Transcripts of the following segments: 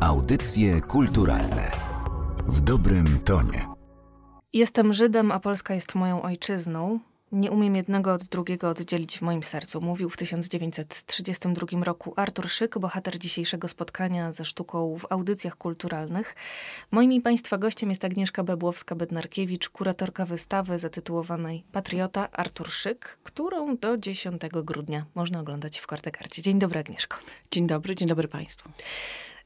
Audycje kulturalne w dobrym tonie. Jestem Żydem, a Polska jest moją ojczyzną. Nie umiem jednego od drugiego oddzielić w moim sercu, mówił w 1932 roku Artur Szyk, bohater dzisiejszego spotkania ze sztuką w audycjach kulturalnych. Moim i Państwa gościem jest Agnieszka Bebłowska-Bednarkiewicz, kuratorka wystawy zatytułowanej Patriota Artur Szyk, którą do 10 grudnia można oglądać w Kortekarcie. Dzień dobry Agnieszko. Dzień dobry, dzień dobry Państwu.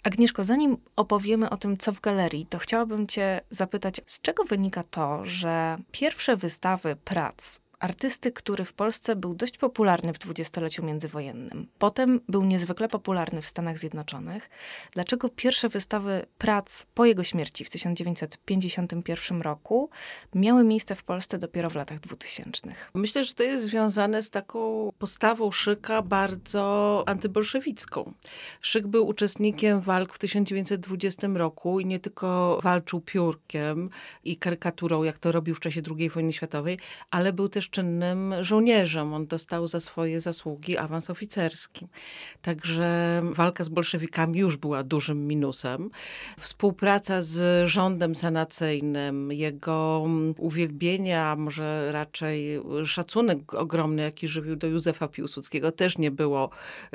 Agnieszko, zanim opowiemy o tym, co w galerii, to chciałabym Cię zapytać, z czego wynika to, że pierwsze wystawy prac artysty, który w Polsce był dość popularny w dwudziestoleciu międzywojennym. Potem był niezwykle popularny w Stanach Zjednoczonych. Dlaczego pierwsze wystawy prac po jego śmierci w 1951 roku miały miejsce w Polsce dopiero w latach 2000? Myślę, że to jest związane z taką postawą Szyka bardzo antybolszewicką. Szyk był uczestnikiem walk w 1920 roku i nie tylko walczył piórkiem i karykaturą, jak to robił w czasie II wojny światowej, ale był też czynnym żołnierzem. On dostał za swoje zasługi awans oficerski. Także walka z bolszewikami już była dużym minusem. Współpraca z rządem sanacyjnym, jego uwielbienia, może raczej szacunek ogromny, jaki żywił do Józefa Piłsudskiego, też nie było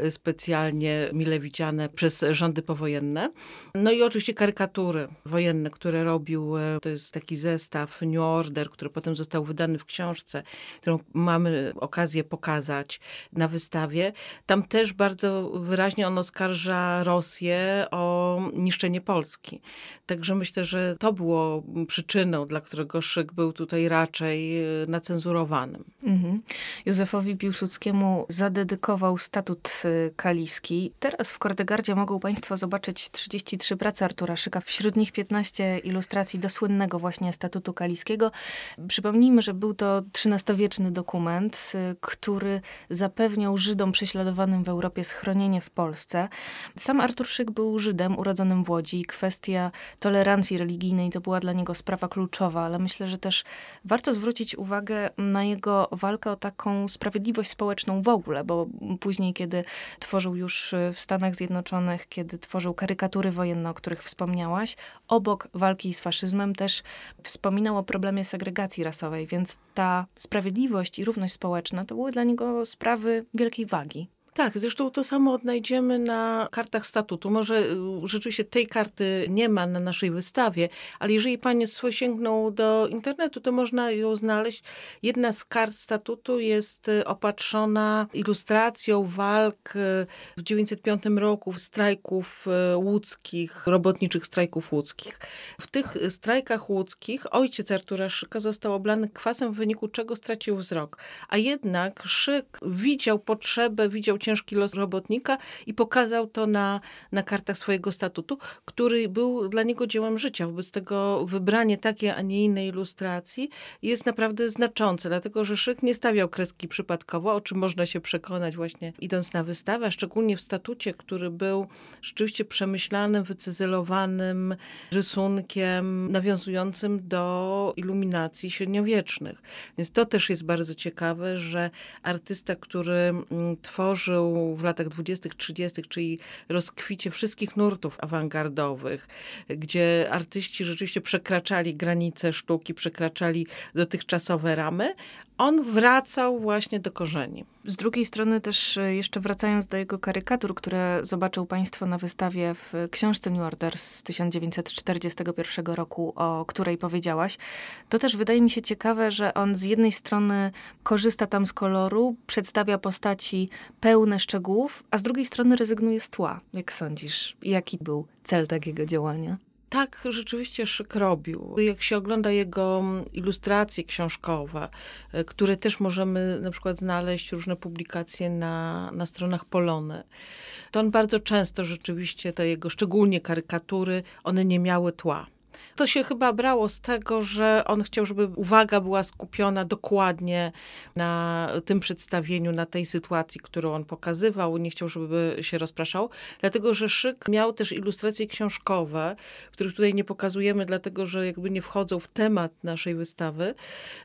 specjalnie mile widziane przez rządy powojenne. No i oczywiście karykatury wojenne, które robił, to jest taki zestaw New Order, który potem został wydany w książce którą mamy okazję pokazać na wystawie, tam też bardzo wyraźnie on oskarża Rosję o niszczenie Polski. Także myślę, że to było przyczyną, dla którego Szyk był tutaj raczej e, nacenzurowanym. Mhm. Józefowi Piłsudskiemu zadedykował statut e, kaliski. Teraz w Kordegardzie mogą Państwo zobaczyć 33 prace Artura Szyka, wśród nich 15 ilustracji do słynnego właśnie statutu kaliskiego. Przypomnijmy, że był to XIII-wieczny dokument, y, który zapewniał Żydom prześladowanym w Europie schronienie w Polsce. Sam Artur Szyk był Żydem urodzonym w Łodzi. Kwestia tolerancji religijnej to była dla niego sprawa kluczowa, ale myślę, że też warto zwrócić uwagę na jego walkę o taką sprawiedliwość społeczną w ogóle, bo później, kiedy tworzył już w Stanach Zjednoczonych, kiedy tworzył karykatury wojenne, o których wspomniałaś, obok walki z faszyzmem też wspominał o problemie segregacji rasowej, więc ta sprawiedliwość i równość społeczna to były dla niego sprawy wielkiej wagi. Tak, zresztą to samo odnajdziemy na kartach statutu. Może y, rzeczywiście tej karty nie ma na naszej wystawie, ale jeżeli Państwo sięgną do internetu, to można ją znaleźć. Jedna z kart statutu jest y, opatrzona ilustracją walk y, w 1905 roku strajków łódzkich, robotniczych strajków łódzkich. W tych strajkach łódzkich ojciec Artura Szyka został oblany kwasem, w wyniku czego stracił wzrok. A jednak Szyk widział potrzebę, widział ciężki los robotnika i pokazał to na, na kartach swojego statutu, który był dla niego dziełem życia. Wobec tego wybranie takiej, a nie innej ilustracji jest naprawdę znaczące, dlatego że Szyk nie stawiał kreski przypadkowo, o czym można się przekonać właśnie idąc na wystawę, szczególnie w statucie, który był rzeczywiście przemyślanym, wycyzelowanym rysunkiem nawiązującym do iluminacji średniowiecznych. Więc to też jest bardzo ciekawe, że artysta, który mm, tworzy tworzył w latach 20., 30., czyli rozkwicie wszystkich nurtów awangardowych, gdzie artyści rzeczywiście przekraczali granice sztuki, przekraczali dotychczasowe ramy, on wracał właśnie do korzeni. Z drugiej strony też e, jeszcze wracając do jego karykatur, które zobaczył Państwo na wystawie w książce New Order z 1941 roku, o której powiedziałaś, to też wydaje mi się ciekawe, że on z jednej strony korzysta tam z koloru, przedstawia postaci pełne szczegółów, a z drugiej strony rezygnuje z tła. Jak sądzisz, jaki był cel takiego działania? Tak rzeczywiście Szyk robił. Jak się ogląda jego ilustracje książkowe, e, które też możemy na przykład znaleźć różne publikacje na, na stronach Polony, to on bardzo często rzeczywiście te jego, szczególnie karykatury, one nie miały tła To się chyba brało z tego, że on chciał, żeby uwaga była skupiona dokładnie na tym przedstawieniu, na tej sytuacji, którą on pokazywał. Nie chciał, żeby się rozpraszał, dlatego że Szyk miał też ilustracje książkowe, których tutaj nie pokazujemy, dlatego że jakby nie wchodzą w temat naszej wystawy,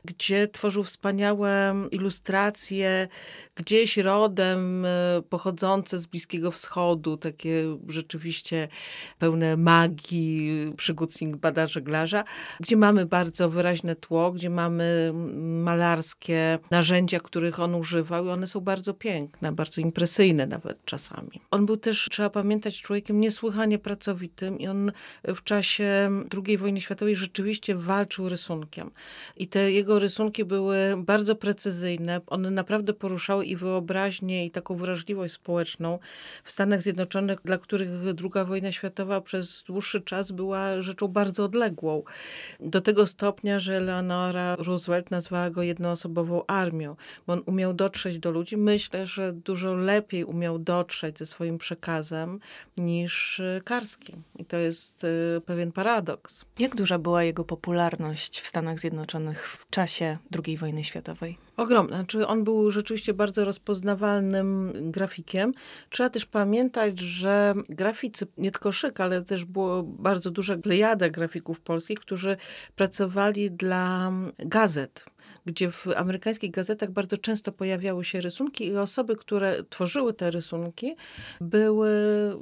gdzie tworzył wspaniałe ilustracje, gdzieś rodem e, pochodzące z Bliskiego Wschodu, takie rzeczywiście pełne magii, przygód Singbada żeglarza, gdzie mamy bardzo wyraźne tło, gdzie mamy malarskie narzędzia, których on używał i one są bardzo piękne, bardzo impresyjne nawet czasami. On był też, trzeba pamiętać, człowiekiem niesłychanie pracowitym i on w czasie II wojny światowej rzeczywiście walczył rysunkiem. I te jego rysunki były bardzo precyzyjne. One naprawdę poruszały i wyobraźnię, i taką wrażliwość społeczną w Stanach Zjednoczonych, dla których II wojna światowa przez dłuższy czas była rzeczą bardzo odległą. Do tego stopnia, że Eleonora Roosevelt nazwała go jednoosobową armią, bo on umiał dotrzeć do ludzi. Myślę, że dużo lepiej umiał dotrzeć ze swoim przekazem niż Karski. I to jest y, pewien paradoks. Jak duża była jego popularność w Stanach Zjednoczonych w czasie II wojny światowej? Ogromna. Znaczy on był rzeczywiście bardzo rozpoznawalnym grafikiem. Trzeba też pamiętać, że graficy, nie tylko Szyk, ale też było bardzo duża plejada grafików polskich, którzy pracowali dla gazet gdzie w amerykańskich gazetach bardzo często pojawiały się rysunki i osoby, które tworzyły te rysunki, były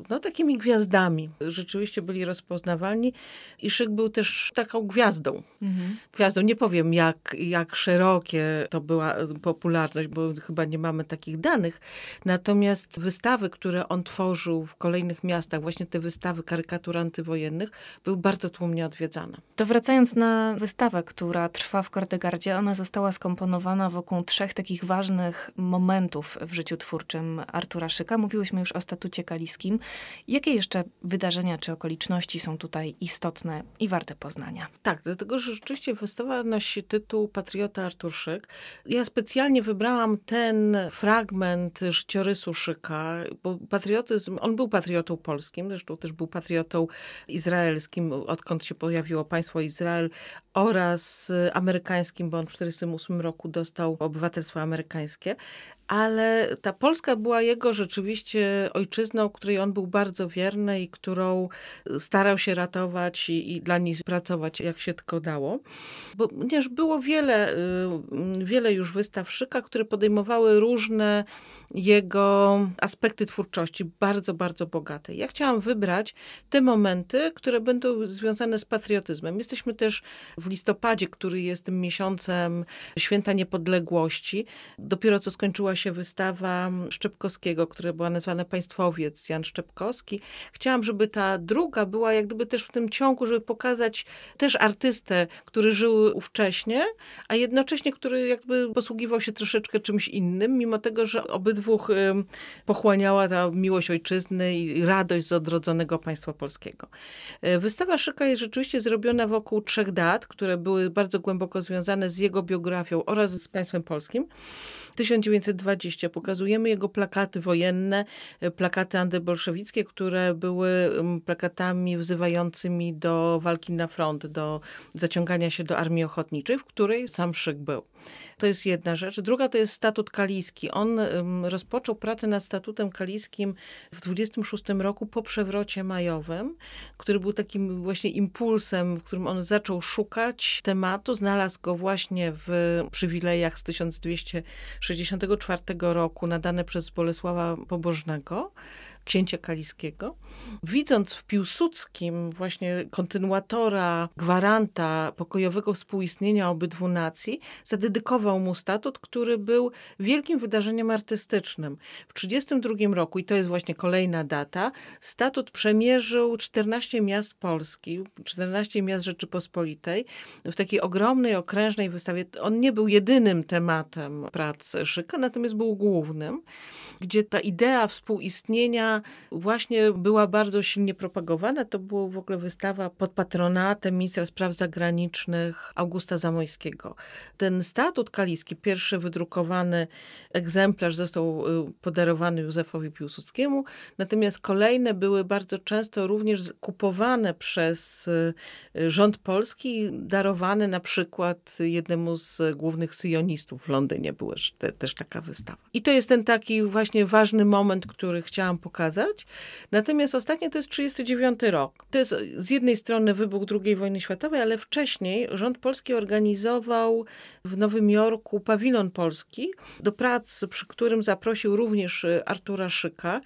no, takimi gwiazdami. Rzeczywiście byli rozpoznawalni i Szyk był też taką gwiazdą. Mhm. Gwiazdą. Nie powiem, jak, jak szerokie to była popularność, bo chyba nie mamy takich danych. Natomiast wystawy, które on tworzył w kolejnych miastach, właśnie te wystawy karykatur antywojennych, były bardzo tłumnie odwiedzane. To wracając na wystawę, która trwa w Kortegardzie, ona została skomponowana wokół trzech takich ważnych momentów w życiu twórczym Artura Szyka. Mówiłyśmy już o statucie kaliskim. Jakie jeszcze wydarzenia czy okoliczności są tutaj istotne i warte poznania? Tak, dlatego że rzeczywiście wystawa nosi tytuł Patriota Artur Szyk. Ja specjalnie wybrałam ten fragment życiorysu Szyka, bo patriotyzm, on był patriotą polskim, zresztą też był patriotą izraelskim, odkąd się pojawiło państwo Izrael, oraz amerykańskim, bo on w 1948 roku dostał obywatelstwo amerykańskie, ale ta Polska była jego rzeczywiście ojczyzną, której on był bardzo wierny i którą starał się ratować i, i dla niej pracować jak się tylko dało. Bo, ponieważ było wiele, y, wiele już wystaw Szyka, które podejmowały różne jego aspekty twórczości, bardzo, bardzo bogate. Ja chciałam wybrać te momenty, które będą związane z patriotyzmem. Jesteśmy też w listopadzie, który jest miesiącem Święta Niepodległości. Dopiero co skończyła się wystawa Szczepkowskiego, która była nazwana Państwowiec Jan Szczepkowski. Chciałam, żeby ta druga była jak gdyby też w tym ciągu, żeby pokazać też artystę, który żył ówcześnie, a jednocześnie, który jakby posługiwał się troszeczkę czymś innym, mimo tego, że obydwóch pochłaniała ta miłość ojczyzny i radość z odrodzonego państwa polskiego. E, wystawa Szyka jest rzeczywiście zrobiona wokół trzech dat, które były bardzo głęboko związane z jego biografią oraz z państwem polskim. 1920 pokazujemy jego plakaty wojenne, e, plakaty antybolszewickie, które były plakatami wzywającymi do walki na front, do zaciągania się do armii ochotniczej, w której sam Szyk był. To jest jedna rzecz. Druga to jest statut kaliski. On rozpoczął pracę nad statutem kaliskim w 26 roku po przewrocie majowym, który był takim właśnie impulsem, w którym on zaczął szukać tematu. Znalazł go właśnie w przywilejach z 1264 roku nadane przez Bolesława Pobożnego księcia kaliskiego. Widząc w Piłsudskim właśnie kontynuatora, gwaranta pokojowego współistnienia obydwu nacji, zadedykował mu statut, który był wielkim wydarzeniem artystycznym. W 1932 roku, i to jest właśnie kolejna data, statut przemierzył 14 miast Polski, 14 miast Rzeczypospolitej w takiej ogromnej, okrężnej wystawie. On nie był jedynym tematem prac Szyka, natomiast był głównym, gdzie ta idea współistnienia właśnie była bardzo silnie propagowana. To była w ogóle wystawa pod patronatem ministra spraw zagranicznych Augusta Zamojskiego. Ten statut kaliski, pierwszy wydrukowany egzemplarz został y, podarowany Józefowi Piłsudskiemu, natomiast kolejne były bardzo często również kupowane przez y, rząd polski, darowane na przykład jednemu z głównych syjonistów w Londynie była też taka wystawa. I to jest ten taki właśnie ważny moment, który chciałam pokazać. Natomiast ostatnio to jest 39 rok. To jest z jednej strony wybuch II wojny światowej, ale wcześniej rząd polski organizował w Nowym Jorku pawilon polski do prac, przy którym zaprosił również Artura Szyka,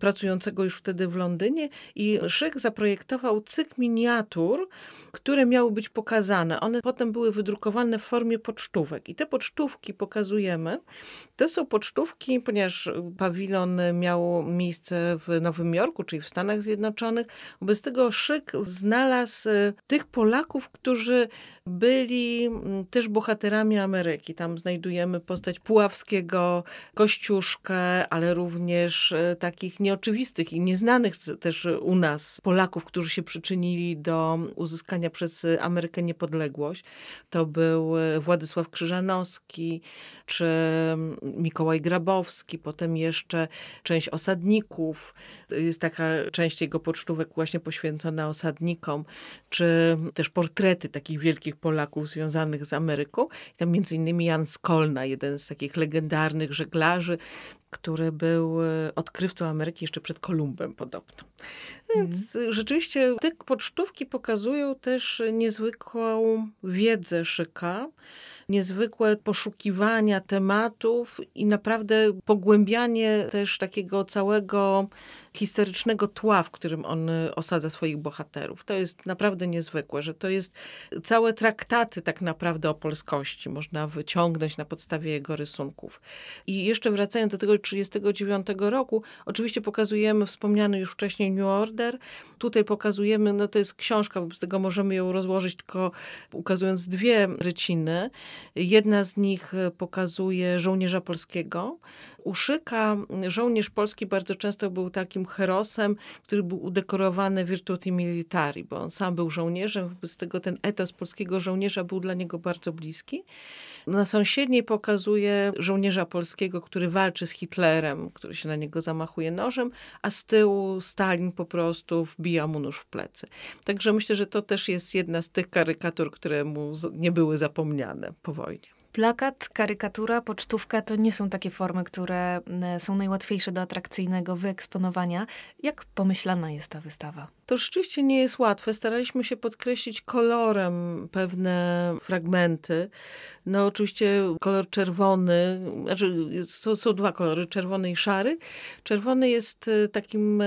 pracującego już wtedy w Londynie i Szyk zaprojektował cykl miniatur, które miały być pokazane. One potem były wydrukowane w formie pocztówek i te pocztówki pokazujemy. To są pocztówki, ponieważ pawilon miał miejsce w Nowym Jorku, czyli w Stanach Zjednoczonych. Wobec tego Szyk znalazł e, tych Polaków, którzy byli też bohaterami Ameryki. Tam znajdujemy postać Puławskiego, Kościuszkę, ale również e, takich nieoczywistych i nieznanych też u nas Polaków, którzy się przyczynili do uzyskania przez Amerykę niepodległość. To był e, Władysław Krzyżanowski, czy Mikołaj Grabowski, potem jeszcze część osadników. Jest taka część jego pocztówek właśnie poświęcona osadnikom, czy też portrety takich wielkich Polaków związanych z Ameryką. I tam między innymi Jan Skolna, jeden z takich legendarnych żeglarzy, który był e, odkrywcą Ameryki jeszcze przed Kolumbem podobno. Więc mm. rzeczywiście te pocztówki pokazują też niezwykłą wiedzę Szyka, niezwykłe poszukiwania tematów i naprawdę pogłębianie też takiego całego historycznego tła, w którym on y, osadza swoich bohaterów. To jest naprawdę niezwykłe, że to jest całe traktaty tak naprawdę o polskości można wyciągnąć na podstawie jego rysunków. I jeszcze wracając do tego 1939 roku, oczywiście pokazujemy wspomniany już wcześniej New Order. Tutaj pokazujemy, no to jest książka, wobec tego możemy ją rozłożyć tylko ukazując dwie ryciny. Jedna z nich pokazuje żołnierza polskiego. U Szyka żołnierz polski bardzo często był takim herosem, który był udekorowany virtuti militari, bo on sam był żołnierzem, wobec tego ten etos polskiego żołnierza był dla niego bardzo bliski. Na sąsiedniej pokazuje żołnierza polskiego, który walczy z Hitlerem, który się na niego zamachuje nożem, a z tyłu Stalin po prostu wbija mu nóż w plecy. Także myślę, że to też jest jedna z tych karykatur, które mu nie były zapomniane po wojnie. Plakat, karykatura, pocztówka to nie są takie formy, które są najłatwiejsze do atrakcyjnego wyeksponowania. Jak pomyślana jest ta wystawa? To rzeczywiście nie jest łatwe. Staraliśmy się podkreślić kolorem pewne fragmenty. No oczywiście kolor czerwony, znaczy są, są dwa kolory, czerwony i szary. Czerwony jest e, takim e,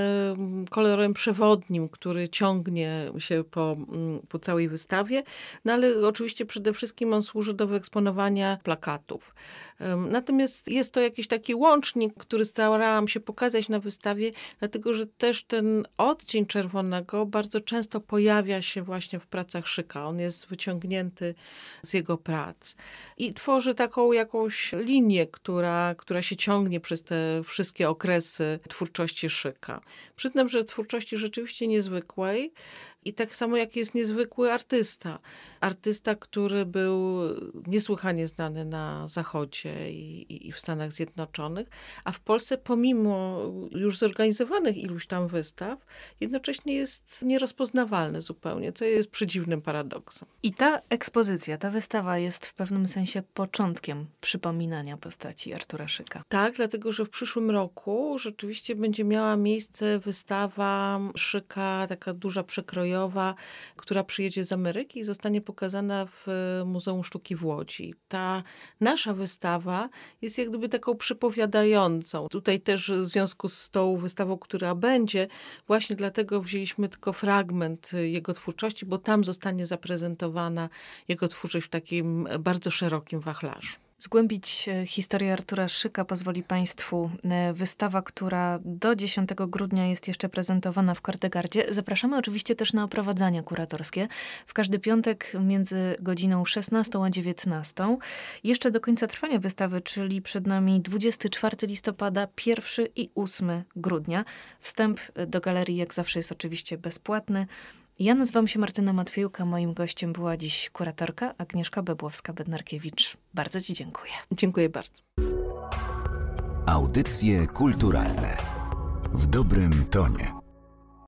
kolorem przewodnim, który ciągnie się po, mm, po całej wystawie. No ale oczywiście przede wszystkim on służy do wyeksponowania plakatów. Natomiast jest to jakiś taki łącznik, który starałam się pokazać na wystawie, dlatego że też ten odcień czerwonego bardzo często pojawia się właśnie w pracach Szyka. On jest wyciągnięty z jego prac i tworzy taką jakąś linię, która, która się ciągnie przez te wszystkie okresy twórczości Szyka. Przyznam, że twórczości rzeczywiście niezwykłej, i tak samo jak jest niezwykły artysta. Artysta, który był niesłychanie znany na Zachodzie i, i, w Stanach Zjednoczonych, a w Polsce pomimo już zorganizowanych iluś tam wystaw, jednocześnie jest nierozpoznawalny zupełnie, co jest przedziwnym paradoksem. I ta ekspozycja, ta wystawa jest w pewnym sensie początkiem przypominania postaci Artura Szyka. Tak, dlatego że w przyszłym roku rzeczywiście będzie miała miejsce wystawa Szyka, taka duża przekrojowa która przyjedzie z Ameryki i zostanie pokazana w e, Muzeum Sztuki w Łodzi. Ta nasza wystawa jest jak gdyby taką przypowiadającą. Tutaj też w związku z tą wystawą, która będzie, właśnie dlatego wzięliśmy tylko fragment jego twórczości, bo tam zostanie zaprezentowana jego twórczość w takim bardzo szerokim wachlarzu. Zgłębić e, historię Artura Szyka pozwoli Państwu e, wystawa, która do 10 grudnia jest jeszcze prezentowana w Kordegardzie. Zapraszamy oczywiście też na oprowadzania kuratorskie w każdy piątek między godziną 16 a 19. Jeszcze do końca trwania wystawy, czyli przed nami 24 listopada, 1 i 8 grudnia. Wstęp do galerii jak zawsze jest oczywiście bezpłatny. Ja nazywam się Martyna Matwiejuka. Moim gościem była dziś kuratorka Agnieszka Bebłowska-Bednarkiewicz. Bardzo Ci dziękuję. Dziękuję bardzo. Audycje kulturalne w dobrym tonie.